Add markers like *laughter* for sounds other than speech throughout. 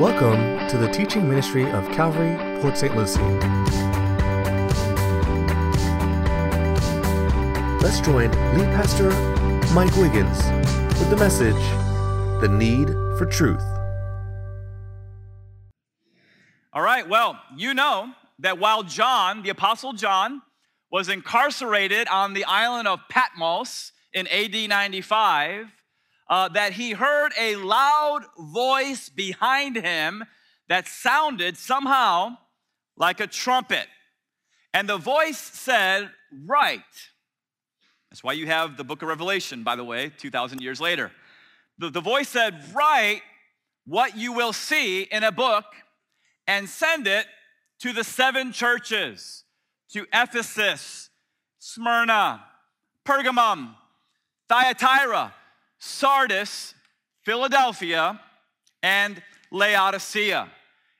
Welcome to the teaching ministry of Calvary, Port St. Lucie. Let's join lead pastor Mike Wiggins with the message The Need for Truth. All right, well, you know that while John, the Apostle John, was incarcerated on the island of Patmos in AD 95, uh, that he heard a loud voice behind him that sounded somehow like a trumpet. And the voice said, Write. That's why you have the book of Revelation, by the way, 2,000 years later. The, the voice said, Write what you will see in a book and send it to the seven churches to Ephesus, Smyrna, Pergamum, Thyatira, Sardis, Philadelphia, and Laodicea.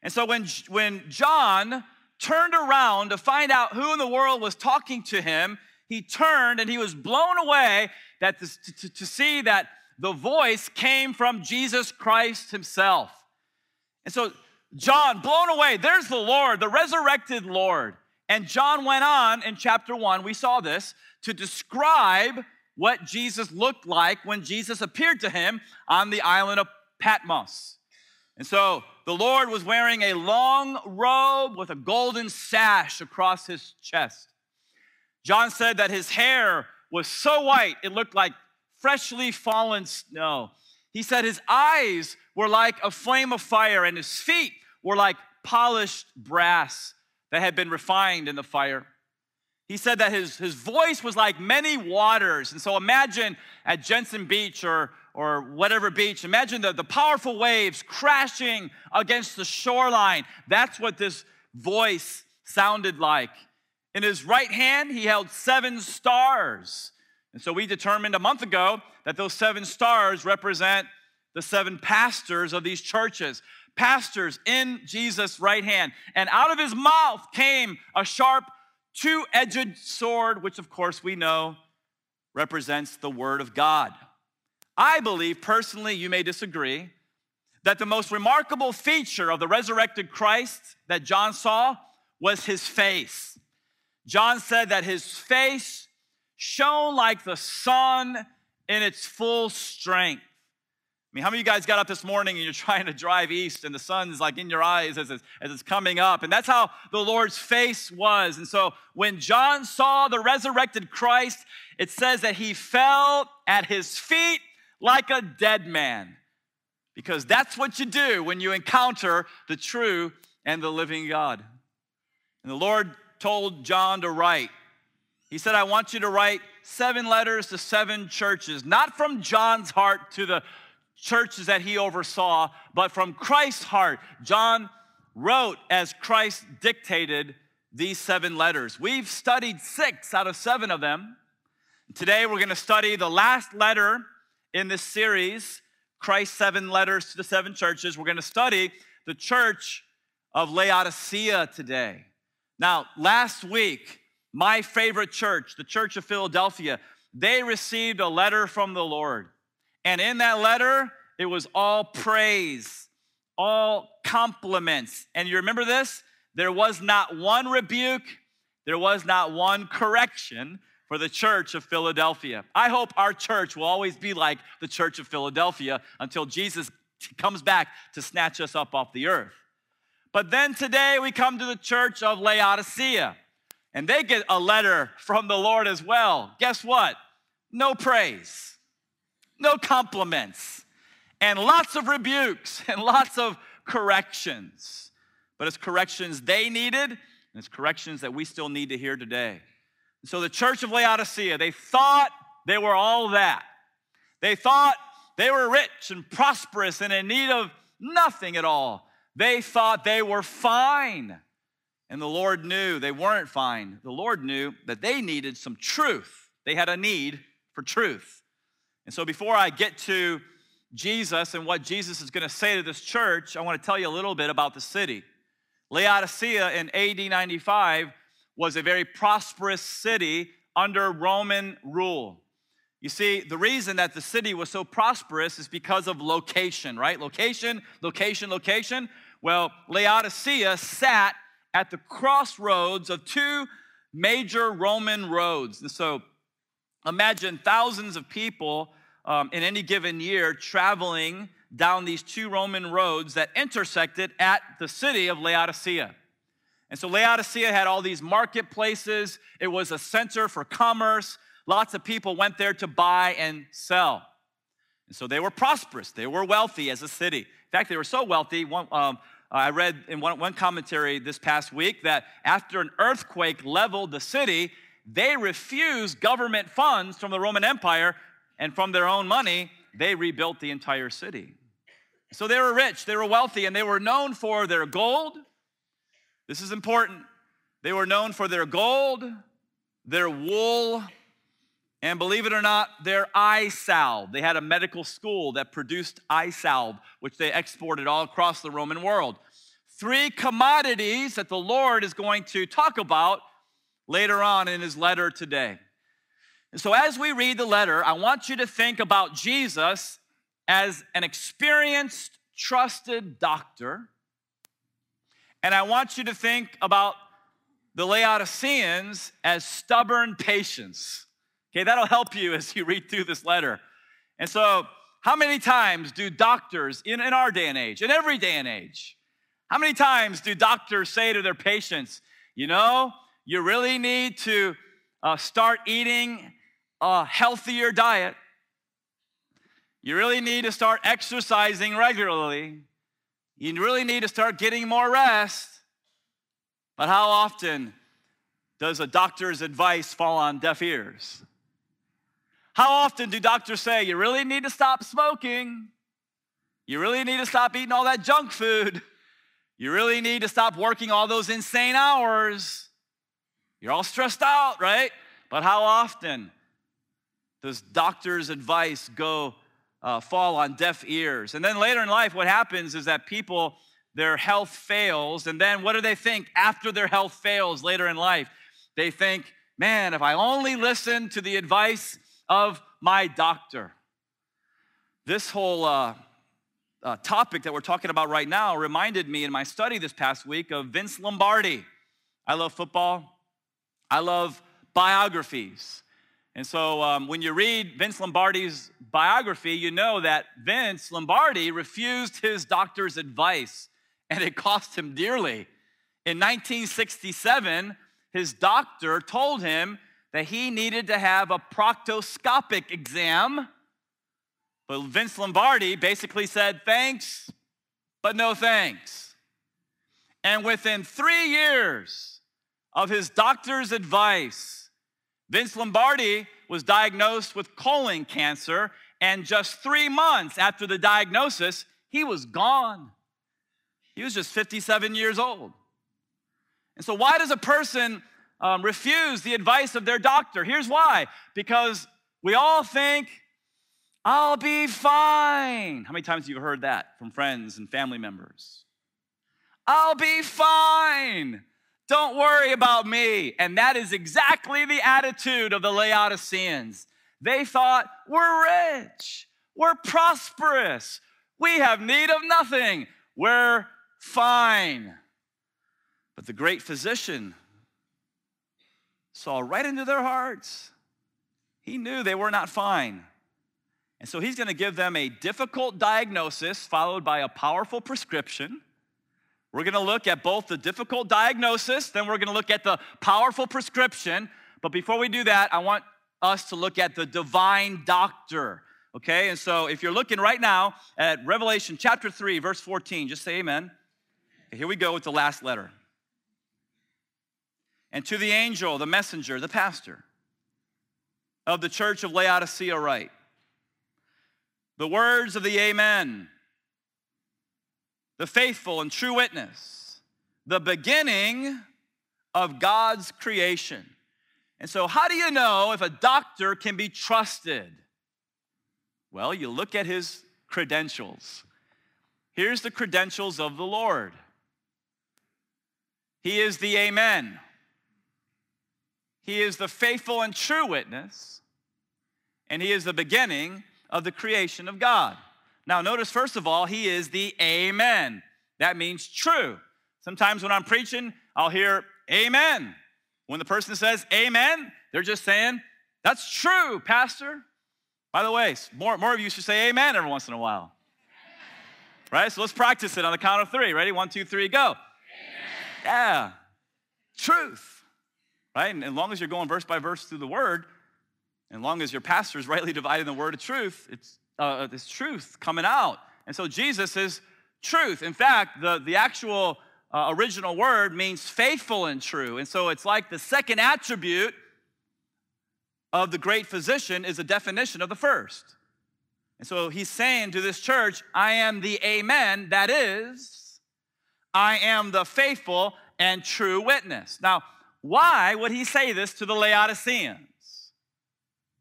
And so when, when John turned around to find out who in the world was talking to him, he turned and he was blown away that this, to, to see that the voice came from Jesus Christ himself. And so John, blown away, there's the Lord, the resurrected Lord. And John went on in chapter one, we saw this, to describe what Jesus looked like when Jesus appeared to him on the island of Patmos. And so the Lord was wearing a long robe with a golden sash across his chest. John said that his hair was so white it looked like freshly fallen snow. He said his eyes were like a flame of fire and his feet were like polished brass that had been refined in the fire. He said that his, his voice was like many waters. And so imagine at Jensen Beach or, or whatever beach, imagine the, the powerful waves crashing against the shoreline. That's what this voice sounded like. In his right hand, he held seven stars. And so we determined a month ago that those seven stars represent the seven pastors of these churches. Pastors in Jesus' right hand. And out of his mouth came a sharp two edged sword, which of course we know represents the Word of God. I believe, personally, you may disagree, that the most remarkable feature of the resurrected Christ that John saw was his face. John said that his face shone like the sun in its full strength. I mean, how many of you guys got up this morning and you're *laughs* trying to drive east and the sun's like in your eyes as it's, as it's coming up? And that's how the Lord's face was. And so when John saw the resurrected Christ, it says that he fell at his feet like a dead man. Because that's what you do when you encounter the true and the living God. And the Lord told John to write. He said, I want you to write seven letters to seven churches, not from John's heart to the churches that he oversaw, but from Christ's heart. John wrote as Christ dictated these seven letters. We've studied six out of seven of them. Today we're going to study the last letter in this series, Christ's seven letters to the seven churches. We're going to study the church of Laodicea today. Now, last week, my favorite church, the Church of Philadelphia, they received a letter from the Lord. And in that letter, it was all praise, all compliments. And you remember this? There was not one rebuke, there was not one correction for the church of Philadelphia. I hope our church will always be like the church of Philadelphia until Jesus comes back to snatch us up off the earth. But then today we come to the church of Laodicea, and they get a letter from the Lord as well. Guess what? No praise no compliments, and lots of rebukes *laughs* and lots of corrections. But it's corrections they needed, and it's corrections that we still need to hear today. So the church of Laodicea, they thought they were all that. They thought they were rich and prosperous and in need of nothing at all. They thought they were fine. And the Lord knew they weren't fine. The Lord knew that they needed some truth. They had a need for truth. And so before I get to Jesus and what Jesus is going to say to this church, I want to tell you a little bit about the city. Laodicea in AD 95 was a very prosperous city under Roman rule. You see, the reason that the city was so prosperous is because of location, right? Location, location, location. Well, Laodicea sat at the crossroads of two major Roman roads. And so imagine thousands of people um, in any given year traveling down these two Roman roads that intersected at the city of Laodicea. And so Laodicea had all these marketplaces, it was a center for commerce. Lots of people went there to buy and sell. And so they were prosperous, they were wealthy as a city. In fact, they were so wealthy, one, um, I read in one, one commentary this past week that after an earthquake leveled the city, they refused government funds from the Roman Empire and from their own money, they rebuilt the entire city. So they were rich, they were wealthy, and they were known for their gold. This is important. They were known for their gold, their wool, and believe it or not, their eye salve. They had a medical school that produced eye salve, which they exported all across the Roman world. Three commodities that the Lord is going to talk about later on in his letter today. And so, as we read the letter, I want you to think about Jesus as an experienced, trusted doctor. And I want you to think about the Laodiceans as stubborn patients. Okay, that'll help you as you read through this letter. And so, how many times do doctors in, in our day and age, in every day and age, how many times do doctors say to their patients, you know, you really need to uh, start eating a healthier diet? You really need to start exercising regularly. You really need to start getting more rest. But how often does a doctor's advice fall on deaf ears? How often do doctors say, you really need to stop smoking? You really need to stop eating all that junk food? You really need to stop working all those insane hours? You're all stressed out, right? But how often does doctor's advice go uh, fall on deaf ears? And then later in life, what happens is that people, their health fails, and then what do they think after their health fails later in life? They think, man, if I only listened to the advice of my doctor. This whole uh, uh, topic that we're talking about right now reminded me in my study this past week of Vince Lombardi. I love football, I love biographies. And so um, when you read Vince Lombardi's biography, you know that Vince Lombardi refused his doctor's advice, and it cost him dearly. In 1967, his doctor told him that he needed to have a proctoscopic exam. But Vince Lombardi basically said, thanks, but no thanks. And within three years of his doctor's advice, Vince Lombardi was diagnosed with colon cancer, and just three months after the diagnosis, he was gone. He was just 57 years old. And so, why does a person um, refuse the advice of their doctor. Here's why because we all think, I'll be fine. How many times have you heard that from friends and family members? I'll be fine. Don't worry about me. And that is exactly the attitude of the Laodiceans. They thought, we're rich, we're prosperous, we have need of nothing, we're fine. But the great physician saw right into their hearts. He knew they were not fine. And so he's going to give them a difficult diagnosis followed by a powerful prescription. We're to look at both the difficult diagnosis, then we're to look at the powerful prescription. But before we do that, I want us to look at the divine doctor. Okay, and so if you're looking right now at Revelation chapter 3, verse 14, just say amen. Here we go with the last letter and to the angel, the messenger, the pastor of the church of Laodicea, write the words of the Amen, the faithful and true witness, the beginning of God's creation. And so, how do you know if a doctor can be trusted? Well, you look at his credentials. Here's the credentials of the Lord He is the Amen. He is the faithful and true witness, and he is the beginning of the creation of God. Now, notice first of all, he is the Amen. That means true. Sometimes when I'm preaching, I'll hear Amen. When the person says Amen, they're just saying, That's true, Pastor. By the way, more, more of you should say Amen every once in a while. Right? So let's practice it on the count of three. Ready? One, two, three, go. Amen. Yeah. Truth. Right? And as long as you're going verse by verse through the word, as long as your pastor is *laughs* rightly dividing the word of truth, it's, uh, it's truth coming out. And so Jesus is truth. In fact, the, the actual uh, original word means faithful and true. And so it's like the second attribute of the great physician is a definition of the first. And so he's saying to this church, I am the amen, that is, I am the faithful and true witness. Now, why would he say this to the Laodiceans?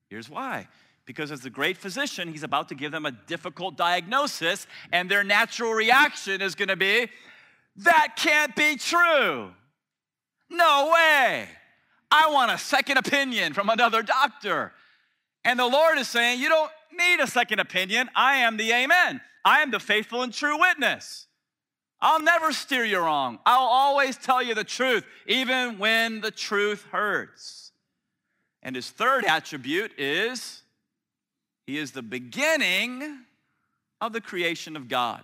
Here's why. Because as the great physician, he's about to give them a difficult diagnosis, and their natural reaction is going to be, That can't be true. No way. I want a second opinion from another doctor. And the Lord is saying, You don't need a second opinion. I am the Amen. I am the faithful and true witness. I'll never steer you wrong. I'll always tell you the truth, even when the truth hurts. And his third attribute is he is the beginning of the creation of God.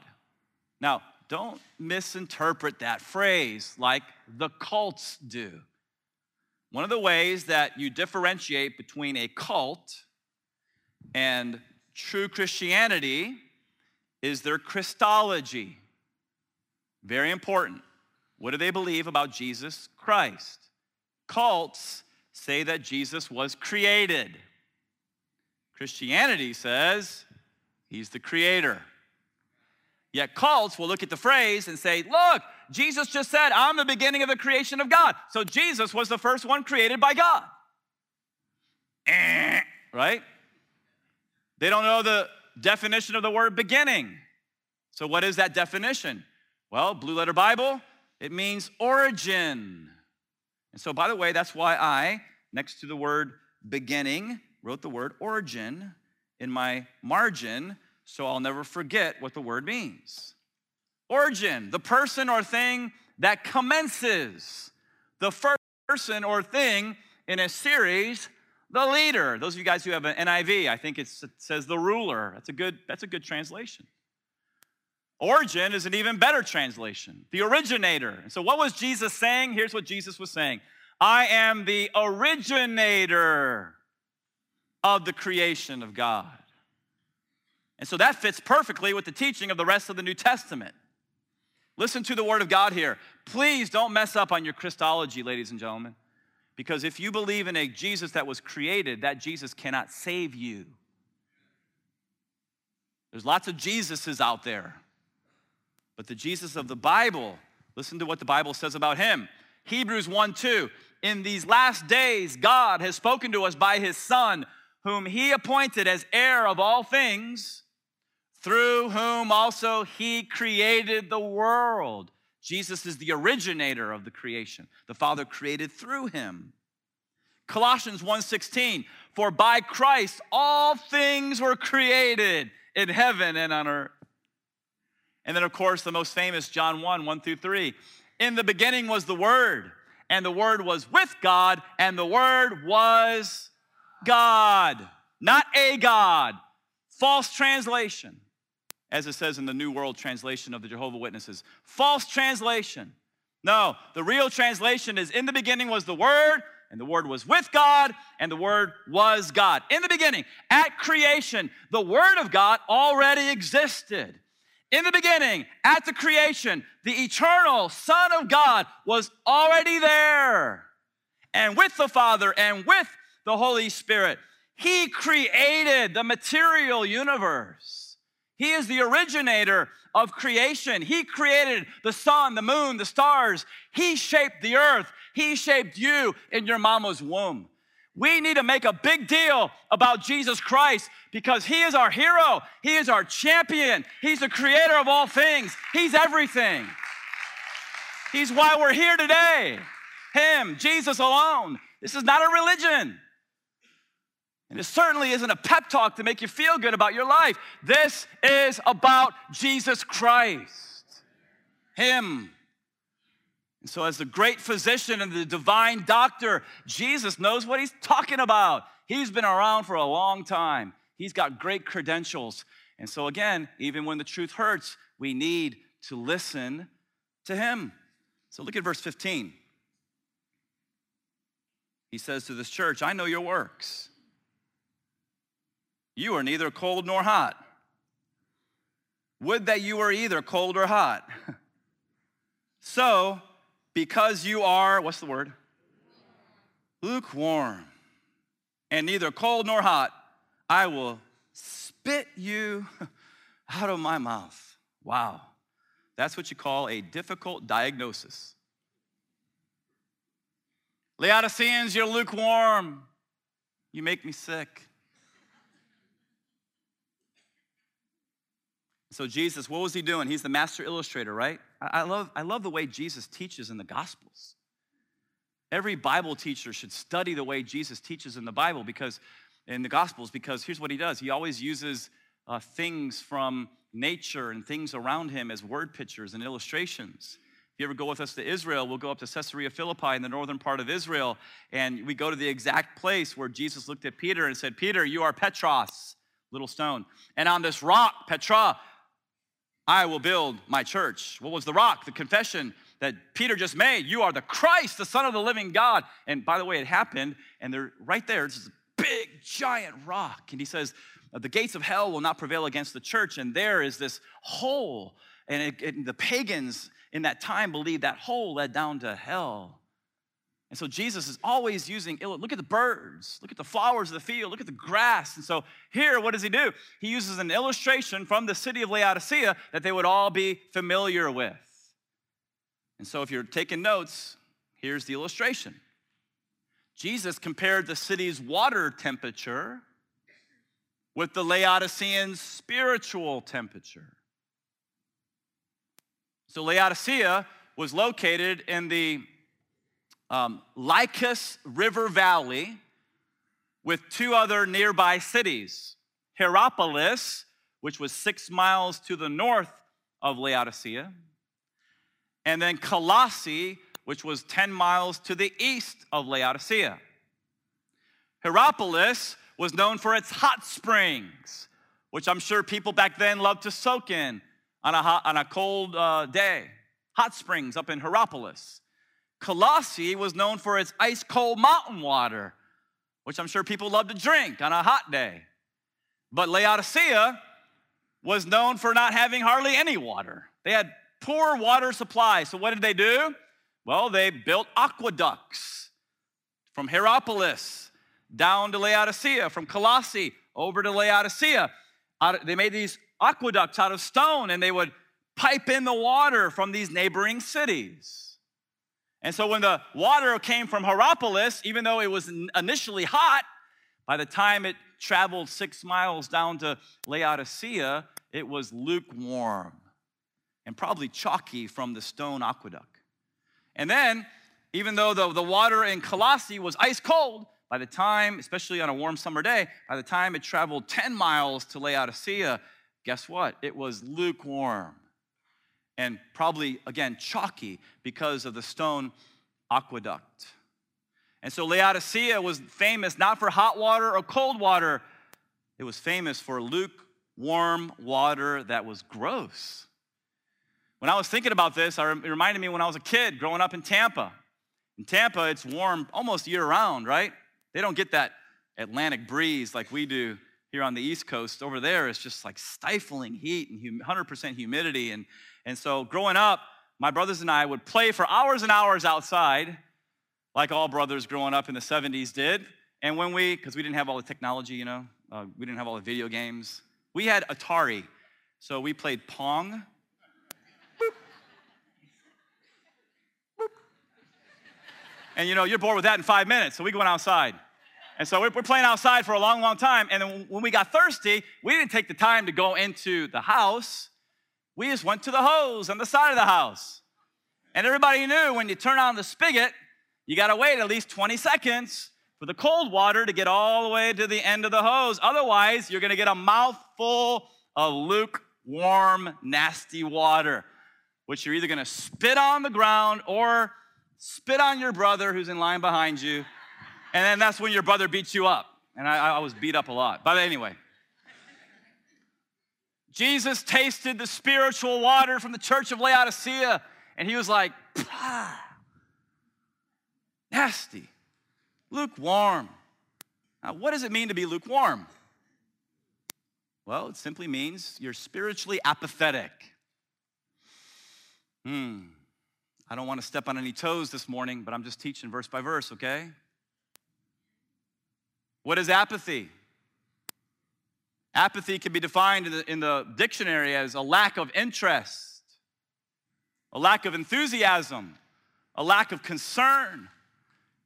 Now, don't misinterpret that phrase like the cults do. One of the ways that you differentiate between a cult and true Christianity is their Christology. Very important. What do they believe about Jesus Christ? Cults say that Jesus was created. Christianity says he's the creator. Yet cults will look at the phrase and say, Look, Jesus just said, I'm the beginning of the creation of God. So Jesus was the first one created by God. Eh, right? They don't know the definition of the word beginning. So, what is that definition? Well, Blue Letter Bible, it means origin. And so, by the way, that's why I, next to the word beginning, wrote the word origin in my margin so I'll never forget what the word means. Origin, the person or thing that commences, the first person or thing in a series, the leader. Those of you guys who have an NIV, I think it says the ruler. That's a good, that's a good translation. Origin is an even better translation, the originator. And so, what was Jesus saying? Here's what Jesus was saying I am the originator of the creation of God. And so that fits perfectly with the teaching of the rest of the New Testament. Listen to the word of God here. Please don't mess up on your Christology, ladies and gentlemen, because if you believe in a Jesus that was created, that Jesus cannot save you. There's lots of Jesuses out there. But the Jesus of the Bible, listen to what the Bible says about him. Hebrews 1 2. In these last days, God has spoken to us by his Son, whom he appointed as heir of all things, through whom also he created the world. Jesus is the originator of the creation. The Father created through him. Colossians 1:16 For by Christ all things were created in heaven and on earth and then, of course, the most famous John 1 1 through 3. In the beginning was the Word, and the Word was with God, and the Word was God, not a God. False translation, as it says in the New World Translation of the Jehovah Witnesses. False translation. No, the real translation is in the beginning was the Word, and the Word was with God, and the Word was God. In the beginning, at creation, the Word of God already existed. In the beginning, at the creation, the eternal Son of God was already there. And with the Father and with the Holy Spirit, He created the material universe. He is the originator of creation. He created the sun, the moon, the stars. He shaped the earth. He shaped you in your mama's womb. We need to make a big deal about Jesus Christ because He is our hero. He is our champion. He's the creator of all things. He's everything. He's why we're here today. Him, Jesus alone. This is not a religion. And it certainly isn't a pep talk to make you feel good about your life. This is about Jesus Christ, Him. And so, as the great physician and the divine doctor, Jesus knows what He's talking about. He's been around for a long time, He's got great credentials. And so, again, even when the truth hurts, we need to listen to Him. So, look at verse 15. He says to this church, I know your works. You are neither cold nor hot. Would that you were either cold or hot. *laughs* so, because you are, what's the word? Lukewarm, and neither cold nor hot, I will spit you *laughs* out of my mouth. Wow. That's what you call a difficult diagnosis. Laodiceans, you're lukewarm. You make me sick. So Jesus, what was he doing? He's the master illustrator, right? I love, I love the way Jesus teaches in the Gospels. Every Bible teacher should study the way Jesus teaches in the Bible because in the Gospels, because here's what he does. He always uses uh, things from nature and things around him as word pictures and illustrations. If you ever go with us to Israel, we'll go up to Caesarea Philippi in the northern part of Israel, and we go to the exact place where Jesus looked at Peter and said, Peter, you are Petros, little stone. And on this rock, Petra, I will build my church. What was the rock? The confession that Peter just made. You are the Christ, the Son of the living God. And by the way, it happened, and they're right there. It's this big, giant rock. And he says, The gates of hell will not prevail against the church. And there is this hole. And it, the pagans in that time believed that hole led down to hell. And so Jesus is always using, look at the birds, look at the flowers of the field, look at the grass. And so here, what does he do? He uses an illustration from the city of Laodicea that they would all be familiar with. And so if you're taking notes, here's the illustration. Jesus compared the city's water temperature with the Laodiceans' spiritual temperature. So Laodicea was located in the um, Lycus River Valley with two other nearby cities Hierapolis, which was six miles to the north of Laodicea, and then Colossae, which was 10 miles to the east of Laodicea. Hierapolis was known for its hot springs, which I'm sure people back then loved to soak in on a, hot, on a cold uh, day. Hot springs up in Hierapolis. Colossae was known for its ice cold mountain water, which I'm sure people love to drink on a hot day. But Laodicea was known for not having hardly any water. They had poor water supply. So what did they do? Well, they built aqueducts from Hierapolis down to Laodicea, from Colossae over to Laodicea. They made these aqueducts out of stone and they would pipe in the water from these neighboring cities. And so when the water came from Hierapolis, even though it was initially hot, by the time it traveled six miles down to Laodicea, it was lukewarm and probably chalky from the stone aqueduct. And then, even though the, the water in Colossae was ice cold, by the time, especially on a warm summer day, by the time it traveled 10 miles to Laodicea, guess what? It was lukewarm and probably, again, chalky because of the stone aqueduct. And so Laodicea was famous not for hot water or cold water, it was famous for lukewarm water that was gross. When I was thinking about this, it reminded me when I was a kid growing up in Tampa. In Tampa, it's warm almost year round, right? They don't get that Atlantic breeze like we do here on the East Coast. Over there, it's just like stifling heat and 100% humidity. And, and so growing up, my brothers and I would play for hours and hours outside, like all brothers growing up in the 70s did. And when we, because we didn't have all the technology, you know, uh, we didn't have all the video games, we had Atari. So we played Pong. And you know, you're bored with that in five minutes, so we went outside. And so we're playing outside for a long, long time. And then when we got thirsty, we didn't take the time to go into the house. We just went to the hose on the side of the house. And everybody knew when you turn on the spigot, you got to wait at least 20 seconds for the cold water to get all the way to the end of the hose. Otherwise, you're going to get a mouthful of lukewarm, nasty water, which you're either going to spit on the ground or spit on your brother who's in line behind you. And then that's when your brother beats you up. And I, I was beat up a lot. But anyway, Jesus tasted the spiritual water from the church of Laodicea, and he was like, nasty, lukewarm. Now, what does it mean to be lukewarm? Well, it simply means you're spiritually apathetic. Hmm. I don't want to step on any toes this morning, but I'm just teaching verse by verse, okay? What is apathy? Apathy can be defined in the, in the dictionary as a lack of interest, a lack of enthusiasm, a lack of concern.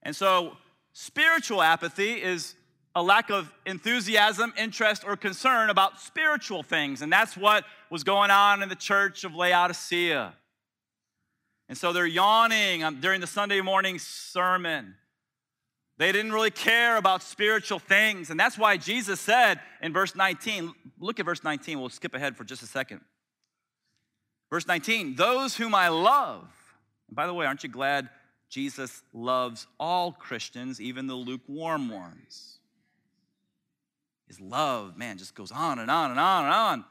And so, spiritual apathy is a lack of enthusiasm, interest, or concern about spiritual things. And that's what was going on in the church of Laodicea. And so they're yawning um, during the Sunday morning sermon. They didn't really care about spiritual things. And that's why Jesus said in verse 19, look at verse 19, we'll skip ahead for just a second. Verse 19, those whom I love. And by the way, aren't you glad Jesus loves all Christians, even the lukewarm ones? His love, man, just goes on and on and on and on.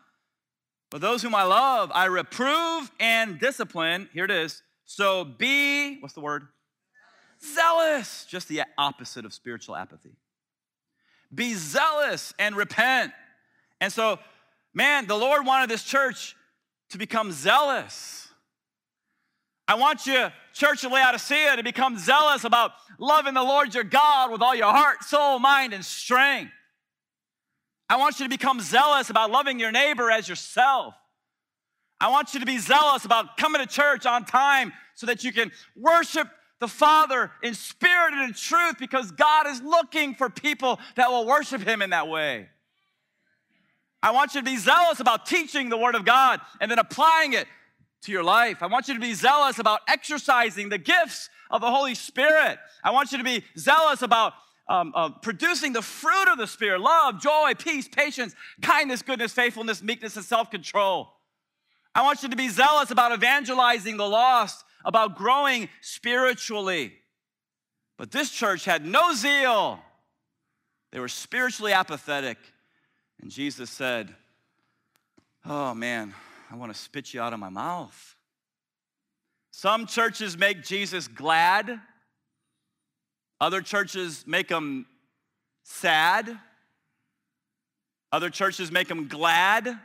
But those whom I love, I reprove and discipline. Here it is. So be, what's the word? Zealous, just the opposite of spiritual apathy. Be zealous and repent. And so, man, the Lord wanted this church to become zealous. I want you, Church of Laodicea, to become zealous about loving the Lord your God with all your heart, soul, mind, and strength. I want you to become zealous about loving your neighbor as yourself. I want you to be zealous about coming to church on time so that you can worship the Father in spirit and in truth because God is looking for people that will worship Him in that way. I want you to be zealous about teaching the Word of God and then applying it to your life. I want you to be zealous about exercising the gifts of the Holy Spirit. I want you to be zealous about um, uh, producing the fruit of the Spirit love, joy, peace, patience, kindness, goodness, faithfulness, meekness, and self control. I want you to be zealous about evangelizing the lost about growing spiritually. But this church had no zeal. They were spiritually apathetic. And Jesus said, Oh man, I want to spit you out of my mouth. Some churches make Jesus glad, other churches make him sad, other churches make him glad.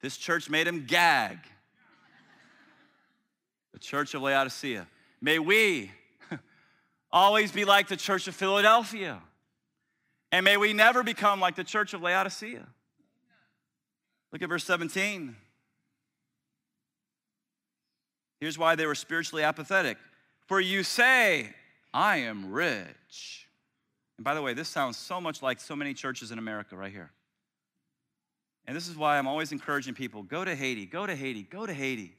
This church made him gag the church of Laodicea. May we *laughs* always be like the church of Philadelphia. And may we never become like the church of Laodicea. Look at verse 17. Here's why they were spiritually apathetic. For you say, I am rich. And by the way, this sounds so much like so many churches in America right here. And this is why I'm always encouraging people go to Haiti, go to Haiti, go to Haiti.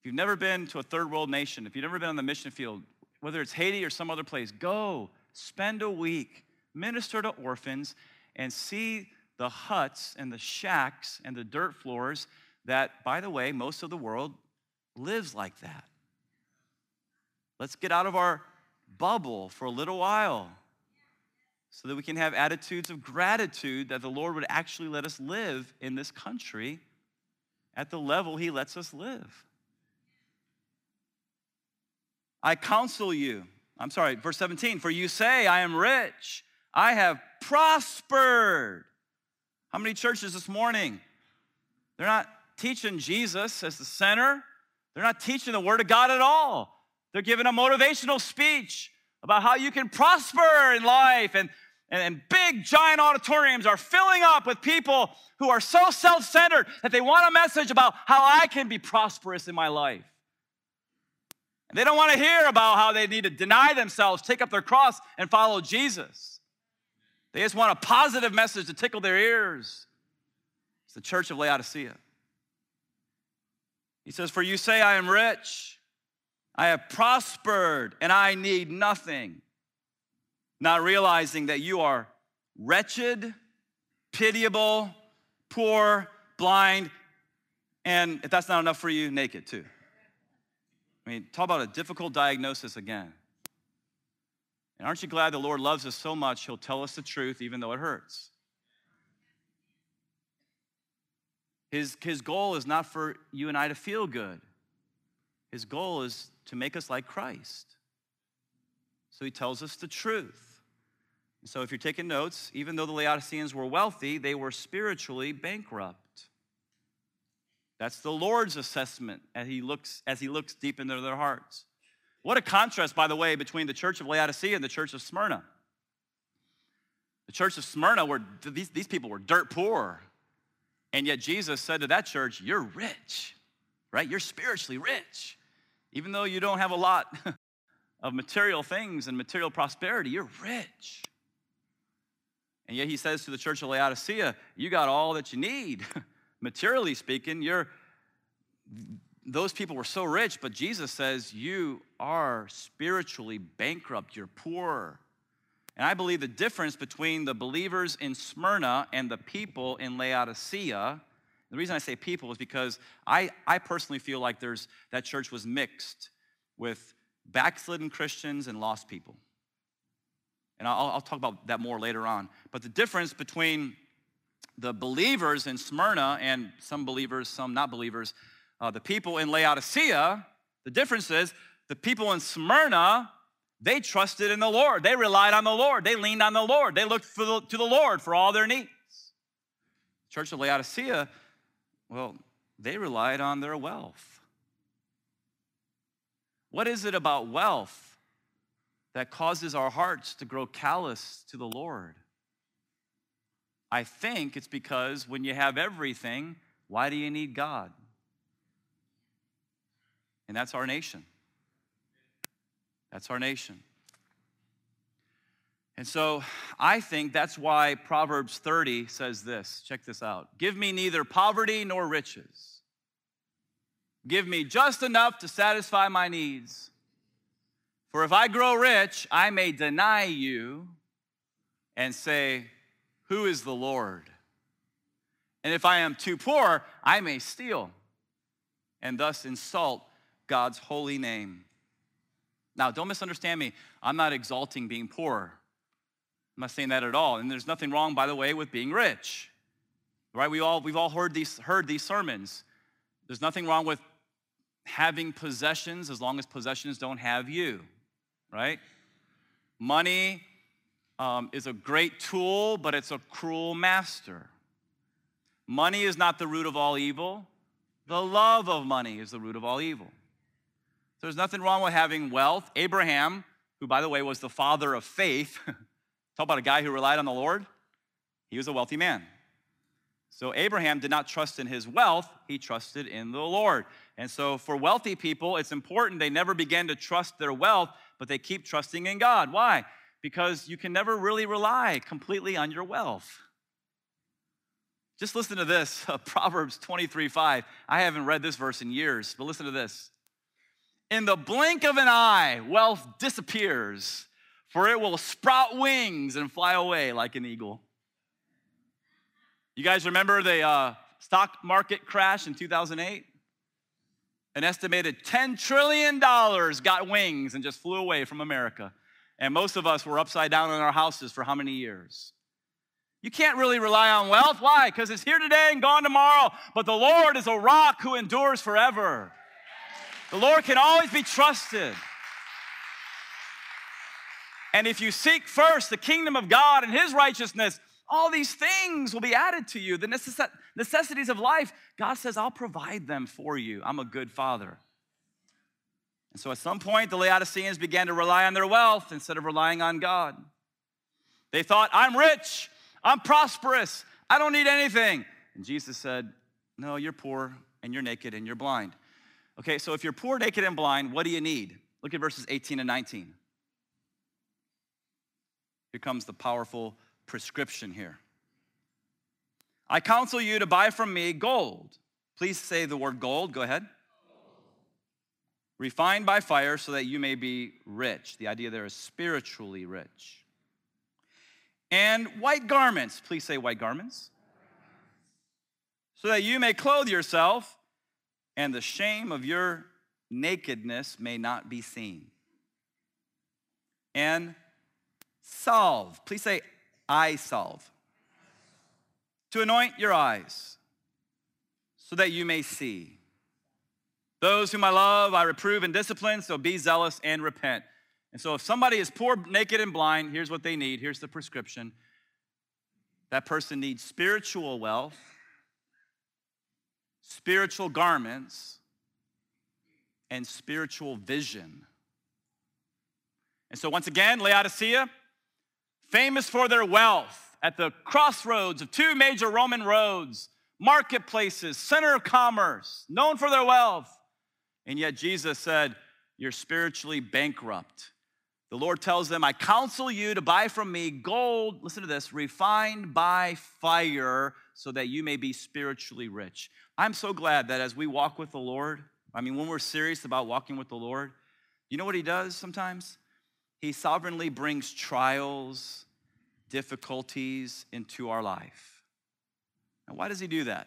If you've never been to a third world nation, if you've never been on the mission field, whether it's Haiti or some other place, go, spend a week, minister to orphans, and see the huts and the shacks and the dirt floors that, by the way, most of the world lives like that. Let's get out of our bubble for a little while so that we can have attitudes of gratitude that the Lord would actually let us live in this country at the level He lets us live. I counsel you. I'm sorry, verse 17, for you say, I am rich, I have prospered. How many churches this morning? They're not teaching Jesus as the center, they're not teaching the Word of God at all. They're giving a motivational speech about how you can prosper in life. And, and, big, giant auditoriums are filling up with people who are so self centered that they want a message about how I can be prosperous in my life. And they don't want to hear about how they need to deny themselves, take up their cross, and follow Jesus. They just want a positive message to tickle their ears. It's the church of Laodicea. He says, For you say, I am rich, I have prospered, and I need nothing. not realizing that you are wretched, pitiable, poor, blind, and if that's not enough for you, naked too. I mean, talk about a difficult diagnosis again. And aren't you glad the Lord loves us so much, He'll tell us the truth even though it hurts? His, his goal is not for you and I to feel good. His goal is to make us like Christ. So he tells us the truth. So if you're taking notes, even though the Laodiceans were wealthy, they were spiritually bankrupt. That's the Lord's assessment as he looks, as he looks deep into their hearts. What a contrast, by the way, between the church of Laodicea and the church of Smyrna. The church of Smyrna were these, these people were dirt poor. And yet Jesus said to that church, You're rich, right? You're spiritually rich. Even though you don't have a lot *laughs* of material things and material prosperity, you're rich. And yet he says to the church of Laodicea, You got all that you need. *laughs* Materially speaking, you're those people were so rich, but Jesus says, You are spiritually bankrupt, you're poor. And I believe the difference between the believers in Smyrna and the people in Laodicea, the reason I say people is because I, I personally feel like there's that church was mixed with backslidden Christians and lost people. And I'll, I'll talk about that more later on. But the difference between the believers in Smyrna and some believers, some not believers, uh, the people in Laodicea, the difference is the people in Smyrna they trusted in the Lord. They relied on the Lord. They leaned on the Lord. They looked the, to the Lord for all their needs. Church of Laodicea, well, they relied on their wealth. What is it about wealth that causes our hearts to grow callous to the Lord? I think it's because when you have everything, why do you need God? And that's our nation. That's our nation. And so I think that's why Proverbs 30 says this. Check this out Give me neither poverty nor riches. Give me just enough to satisfy my needs. For if I grow rich, I may deny you and say, Who is the Lord? And if I am too poor, I may steal and thus insult God's holy name. Now, don't misunderstand me. I'm not exalting being poor. I'm not saying that at all. And there's nothing wrong, by the way, with being rich. Right? We all, we've all heard these, heard these sermons. There's nothing wrong with having possessions as long as possessions don't have you. Right? Money um, is a great tool, but it's a cruel master. Money is not the root of all evil. The love of money is the root of all evil. There's nothing wrong with having wealth. Abraham, who, by the way, was the father of faith, *laughs* talk about a guy who relied on the Lord. He was a wealthy man. So Abraham did not trust in his wealth, he trusted in the Lord. And so for wealthy people, it's important they never begin to trust their wealth, but they keep trusting in God. Why? Because you can never really rely completely on your wealth. Just listen to this *laughs* Proverbs 23 5. I haven't read this verse in years, but listen to this. In the blink of an eye, wealth disappears, for it will sprout wings and fly away like an eagle. You guys remember the uh, stock market crash in 2008? An estimated $10 trillion got wings and just flew away from America. And most of us were upside down in our houses for how many years? You can't really rely on wealth. Why? Because it's here today and gone tomorrow. But the Lord is a rock who endures forever. The Lord can always be trusted. And if you seek first the kingdom of God and his righteousness, all these things will be added to you. The necess- necessities of life, God says, I'll provide them for you. I'm a good father. And so at some point, the Laodiceans began to rely on their wealth instead of relying on God. They thought, I'm rich, I'm prosperous, I don't need anything. And Jesus said, No, you're poor and you're naked and you're blind. Okay, so if you're poor, naked, and blind, what do you need? Look at verses 18 and 19. Here comes the powerful prescription here. I counsel you to buy from me gold. Please say the word gold. Go ahead. Refined by fire so that you may be rich. The idea there is spiritually rich. and white garments. Please say white garments. So that you may clothe yourself and the shame of your nakedness may not be seen. And salve. Please say, eye salve. To anoint your eyes so that you may see. Those whom I love, I reprove and discipline, so be zealous and repent. And so, if somebody is poor, naked, and blind, here's what they need. Here's the prescription. That person needs spiritual wealth, spiritual garments, and spiritual vision. And so, once again, Laodicea, famous for their wealth at the crossroads of two major Roman roads, marketplaces, center of commerce, known for their wealth. And yet, Jesus said, You're spiritually bankrupt. The Lord tells them, I counsel you to buy from me gold, listen to this, refined by fire, so that you may be spiritually rich. I'm so glad that as we walk with the Lord, I mean, when we're serious about walking with the Lord, you know what He does sometimes? He sovereignly brings trials, difficulties into our life. And why does He do that?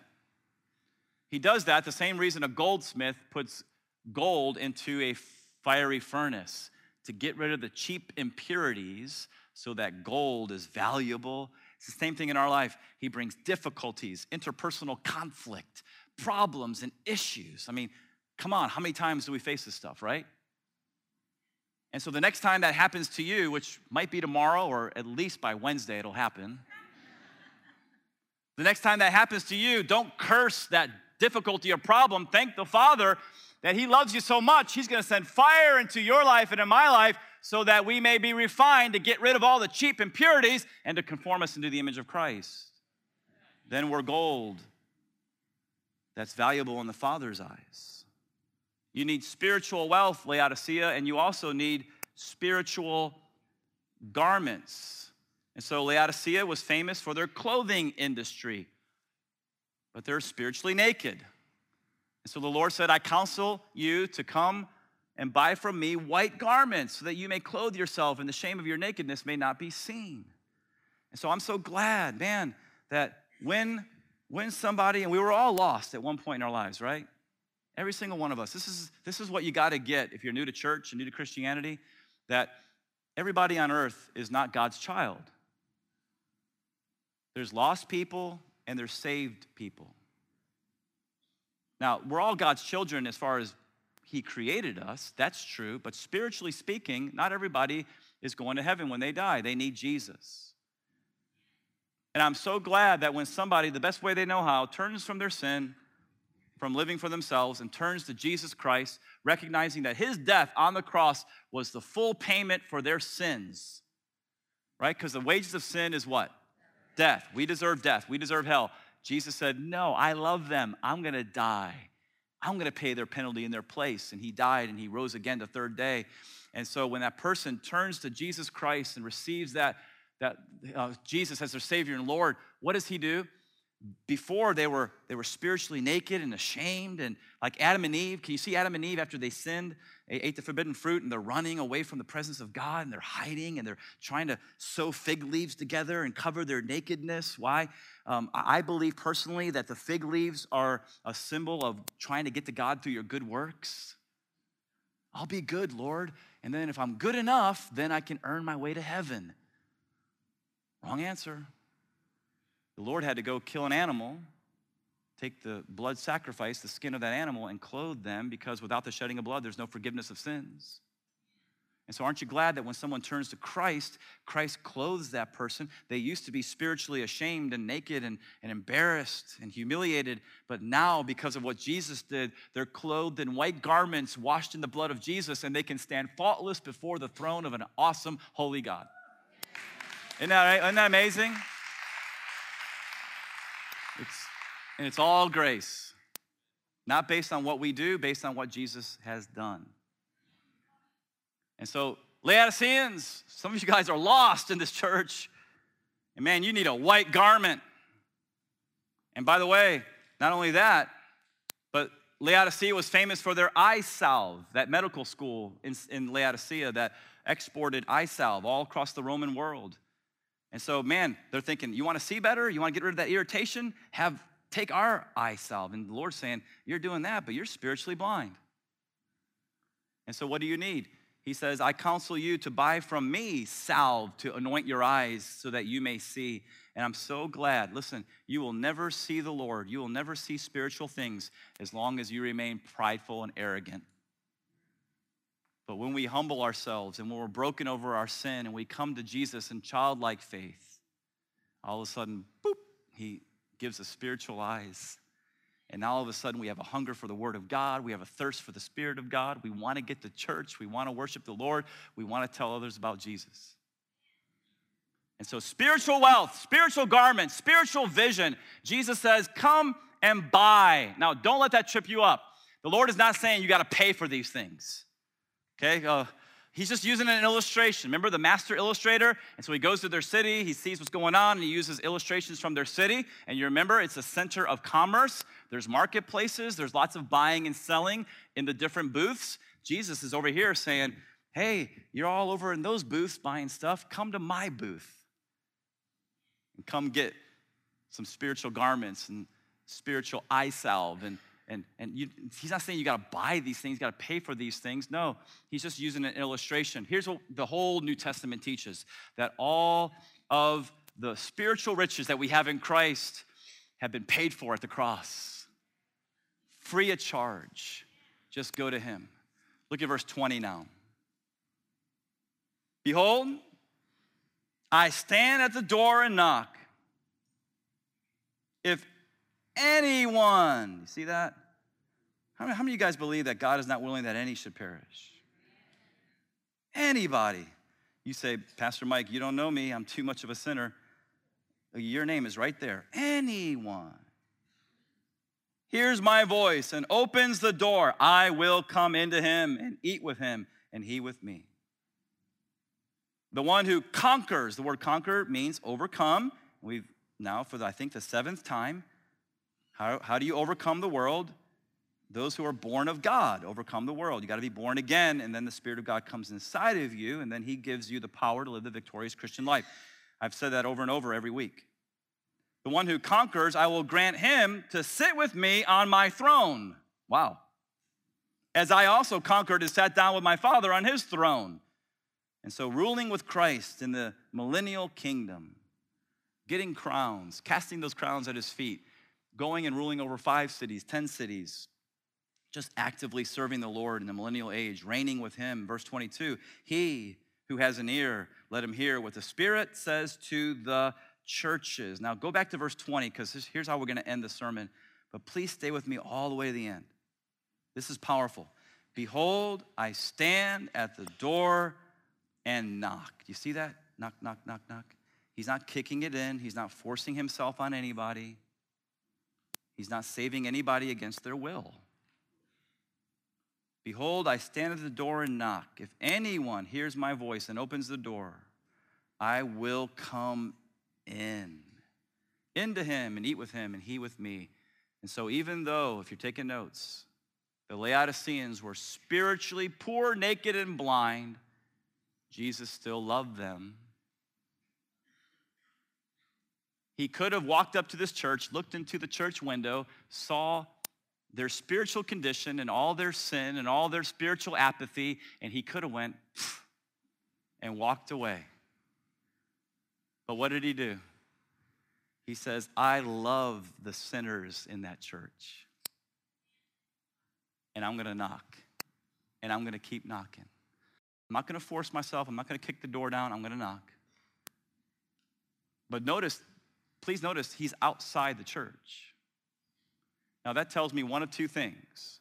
He does that the same reason a goldsmith puts gold into a fiery furnace to get rid of the cheap impurities so that gold is valuable. It's the same thing in our life. He brings difficulties, interpersonal conflict, problems, and issues. I mean, Come on, how many times do we face this stuff, right? And so the next time that happens to you, which might be tomorrow or at least by Wednesday it'll happen, *laughs* the next time that happens to you, don't curse that difficulty or problem. Thank the Father that He loves you so much, He's gonna send fire into your life and in my life so that we may be refined to get rid of all the cheap impurities and to conform us into the image of Christ. Then we're gold that's valuable in the Father's eyes. You need spiritual wealth, Laodicea, and you also need spiritual garments. And so Laodicea was famous for their clothing industry, but they're spiritually naked. And so the Lord said, I counsel you to come and buy from me white garments so that you may clothe yourself and the shame of your nakedness may not be seen. And so I'm so glad, man, that when when somebody and we were all lost at one point in our lives, right? Every single one of us. This is, this is what you got to get if you're new to church and new to Christianity that everybody on earth is not God's child. There's lost people and there's saved people. Now, we're all God's children as far as He created us. That's true. But spiritually speaking, not everybody is going to heaven when they die. They need Jesus. And I'm so glad that when somebody, the best way they know how, turns from their sin from living for themselves and turns to Jesus Christ, recognizing that his death on the cross was the full payment for their sins. Right? Because the wages of sin is what? Death. We deserve death. We deserve hell. Jesus said, No, I love them. I'm going to die. I'm going to pay their penalty in their place. And he died and he rose again the third day. And so when that person turns to Jesus Christ and receives that, that uh, Jesus as their Savior and Lord, what does he do? Before they were they were spiritually naked and ashamed and like adam and eve. Can you see adam and eve after they sinned they ate the forbidden fruit and they're running away from the presence of god and they're hiding and they're trying to sew fig leaves together and cover their nakedness? Why? Um, i believe personally that the fig leaves are a symbol of trying to get to god through your good works. I'll be good lord and then if i'm good enough then i can earn my way to heaven. Wrong answer the Lord had to go kill an animal, take the blood sacrifice, the skin of that animal, and clothe them because without the shedding of blood, there's no forgiveness of sins. And so, aren't you glad that when someone turns to Christ, Christ clothes that person? They used to be spiritually ashamed and naked and, and embarrassed and humiliated, but now, because of what Jesus did, they're clothed in white garments, washed in the blood of Jesus, and they can stand faultless before the throne of an awesome, holy God. Isn't that, right? Isn't that amazing? It's, and it's all grace, not based on what we do, based on what Jesus has done. And so, Laodiceans, some of you guys are lost in this church. And man, you need a white garment. And by the way, not only that, but Laodicea was famous for their eye salve, that medical school in, in Laodicea that exported eye salve all across the Roman world. And so, man, they're thinking, you want to see better? You want to get rid of that irritation? Have take our eye salve. And the Lord's saying, You're doing that, but you're spiritually blind. And so, what do you need? He says, I counsel you to buy from me salve to anoint your eyes so that you may see. And I'm so glad. Listen, you will never see the Lord. You will never see spiritual things as long as you remain prideful and arrogant. But when we humble ourselves and when we're broken over our sin and we come to Jesus in childlike faith, all of a sudden, boop, he gives us spiritual eyes. And all of a sudden we have a hunger for the Word of God. We have a thirst for the Spirit of God. We want to get to church. We want to worship the Lord. We want to tell others about Jesus. And so, spiritual wealth, spiritual garments, spiritual vision, Jesus says, come and buy. Now, don't let that trip you up. The Lord is not saying you got to pay for these things. Okay? Uh, he's just using an illustration. Remember the master illustrator? And so he goes to their city, he sees what's going on, and he uses illustrations from their city. And you remember, it's a center of commerce. There's marketplaces, there's lots of buying and selling in the different booths. Jesus is over here saying, Hey, you're all over in those booths buying stuff. Come to my booth and come get some spiritual garments and spiritual eye salve and and, and you, he's not saying you got to buy these things, you got to pay for these things. No, he's just using an illustration. Here's what the whole New Testament teaches that all of the spiritual riches that we have in Christ have been paid for at the cross, free of charge. Just go to him. Look at verse 20 now. Behold, I stand at the door and knock. If anyone. You see that? How many, how many of you guys believe that God is not willing that any should perish? Anybody. You say, Pastor Mike, you don't know me. I'm too much of a sinner. Your name is right there. Anyone. Hears my voice and opens the door. I will come into him and eat with him, and he with me. The one who conquers, the word conquer means overcome. We've now, for the, I think the seventh time, how, how do you overcome the world? Those who are born of God overcome the world. You got to be born again, and then the Spirit of God comes inside of you, and then He gives you the power to live the victorious Christian life. I've said that over and over every week. The one who conquers, I will grant him to sit with me on my throne. Wow. As I also conquered and sat down with my Father on his throne. And so, ruling with Christ in the millennial kingdom, getting crowns, casting those crowns at his feet going and ruling over five cities, 10 cities, just actively serving the Lord in the millennial age, reigning with him. Verse 22 He who has an ear, let him hear what the Spirit says to the churches. Now go back to verse 20 because here's how we're going to end the sermon. But please stay with me all the way to the end. This is powerful. Behold, I stand at the door and knock. Do you see that? Knock, knock, knock, knock. He's not kicking it in, he's not forcing himself on anybody. He's not saving anybody against their will. Behold, I stand at the door and knock. If anyone hears my voice and opens the door, I will come in, into him and eat with him and he with me. And so, even though, if you're taking notes, the Laodiceans were spiritually poor, naked, and blind, Jesus still loved them He could have walked up to this church, looked into the church window, saw their spiritual condition and all their sin and all their spiritual apathy, and he could have went and walked away. But what did he do? He says, I love the sinners in that church. And I'm going to knock. And I'm going to keep knocking. I'm not going to force myself. I'm not going to kick the door down. I'm going to knock. But notice please notice he's outside the church. Now, that tells me one of two things.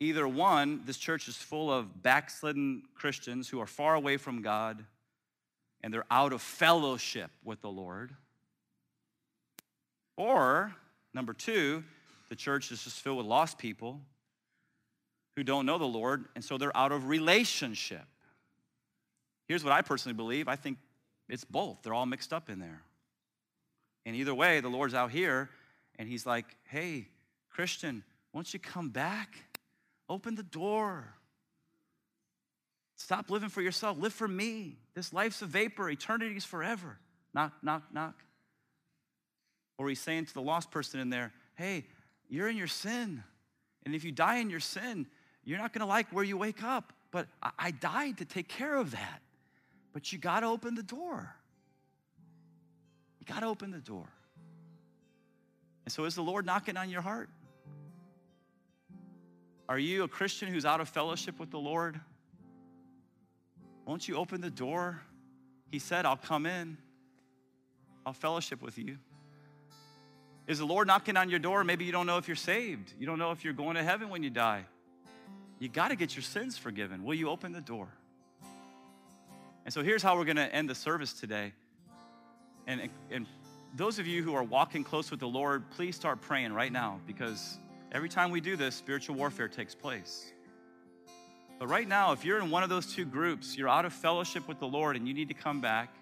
Either one, this church is full of backslidden Christians who are far away from God and they're out of fellowship with the Lord. Or, number two, the church is just filled with lost people who don't know the Lord, and so they're out of relationship. Here's what I personally believe I think it's both, they're all mixed up in there. And either way, the Lord's out here and he's like, hey, Christian, won't you come back? Open the door. Stop living for yourself. Live for me. This life's a vapor, eternity is forever. Knock, knock, knock. Or he's saying to the lost person in there, hey, you're in your sin. And if you die in your sin, you're not going to like where you wake up. But I, I died to take care of that. But you got to open the door. You got to open the door. And so, is the Lord knocking on your heart? Are you a Christian who's out of fellowship with the Lord? Won't you open the door? He said, I'll come in, I'll fellowship with you. Is the Lord knocking on your door? Maybe you don't know if you're saved. You don't know if you're going to heaven when you die. You got to get your sins forgiven. Will you open the door? And so here's how we're going to end the service today. And, and those of you who are walking close with the Lord, please start praying right now because every time we do this, spiritual warfare takes place. But right now, if you're in one of those two groups, you're out of fellowship with the Lord and you need to come back,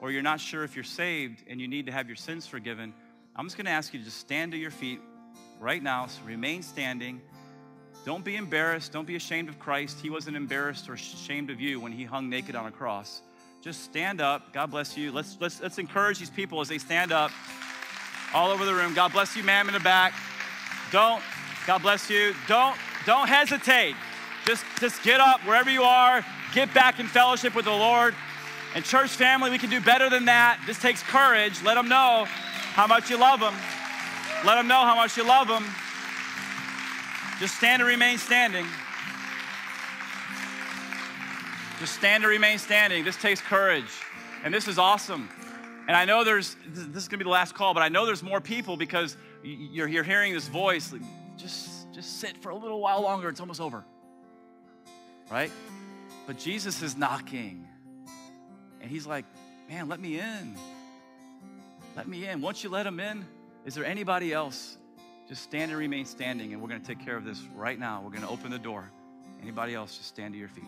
or you're not sure if you're saved and you need to have your sins forgiven, I'm just going to ask you to just stand to your feet right now. So remain standing. Don't be embarrassed. Don't be ashamed of Christ. He wasn't embarrassed or ashamed of you when he hung naked on a cross. Just stand up. God bless you. Let's, let's, let's encourage these people as they stand up all over the room. God bless you, ma'am, in the back. Don't, God bless you. Don't, don't hesitate. Just, just get up wherever you are, get back in fellowship with the Lord. And church family, we can do better than that. This takes courage. Let them know how much you love them. Let them know how much you love them. Just stand and remain standing. Just stand and remain standing. This takes courage. And this is awesome. And I know there's, this is gonna be the last call, but I know there's more people because you're, you're hearing this voice. Just, just sit for a little while longer. It's almost over right? But Jesus is knocking. And he's like, man, let me in. Let me in. Once you let him in, is there anybody else? Just stand and remain standing, and we're going to take care of this right now. We're going to open the door. Anybody else, just stand to your feet.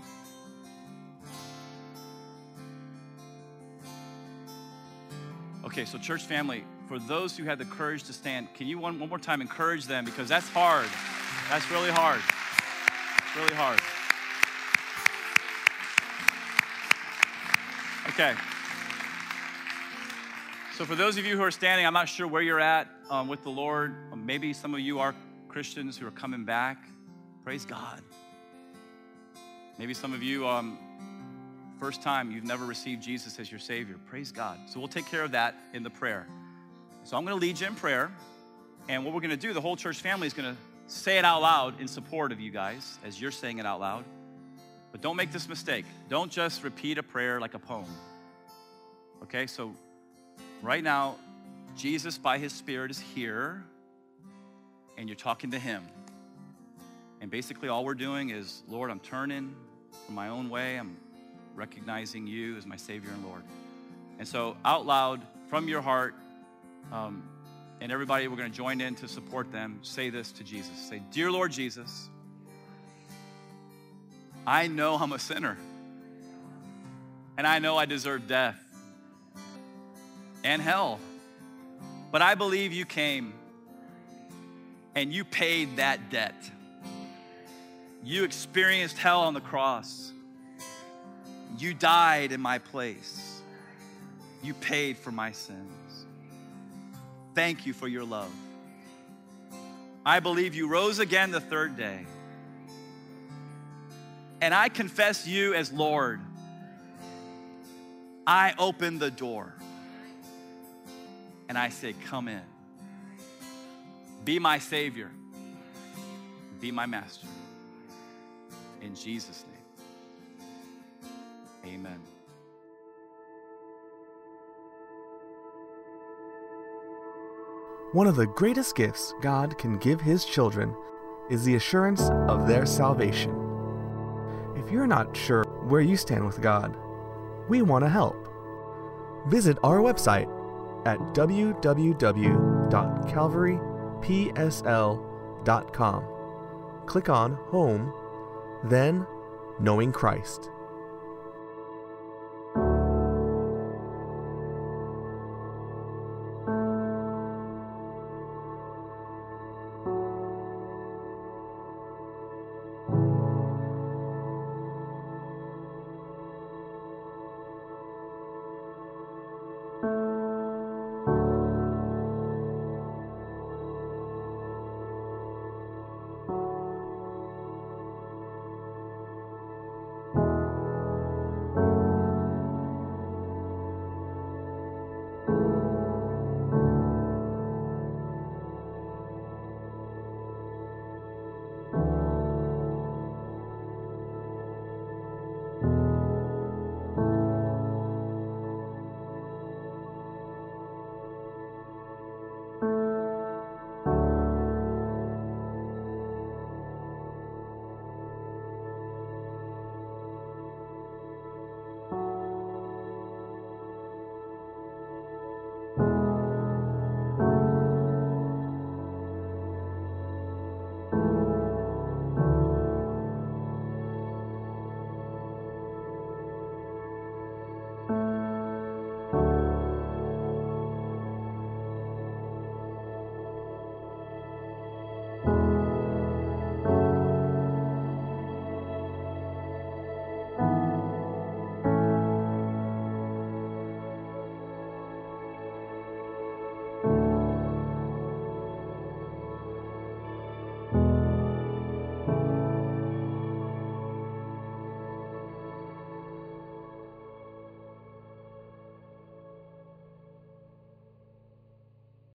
Okay, so church family, for those who had the courage to stand, can you one, one more time encourage them because that's hard. That's really hard. It's really hard. Okay. So, for those of you who are standing, I'm not sure where you're at um, with the Lord. Um, maybe some of you are Christians who are coming back. Praise God. Maybe some of you, um, first time, you've never received Jesus as your Savior. Praise God. So, we'll take care of that in the prayer. So, I'm going to lead you in prayer. And what we're going to do, the whole church family is going to say it out loud in support of you guys as you're saying it out loud. But don't make this mistake. Don't just repeat a prayer like a poem. Okay, so right now, Jesus, by his Spirit, is here, and you're talking to him. And basically, all we're doing is, Lord, I'm turning from my own way. I'm recognizing you as my Savior and Lord. And so, out loud, from your heart, um, and everybody, we're going to join in to support them. Say this to Jesus Say, Dear Lord Jesus, I know I'm a sinner. And I know I deserve death and hell. But I believe you came and you paid that debt. You experienced hell on the cross. You died in my place. You paid for my sins. Thank you for your love. I believe you rose again the third day and I confess you as Lord, I open the door and I say, Come in. Be my Savior. Be my Master. In Jesus' name, amen. One of the greatest gifts God can give His children is the assurance of their salvation. If you're not sure where you stand with God, we want to help. Visit our website at www.calvarypsl.com. Click on Home, then Knowing Christ.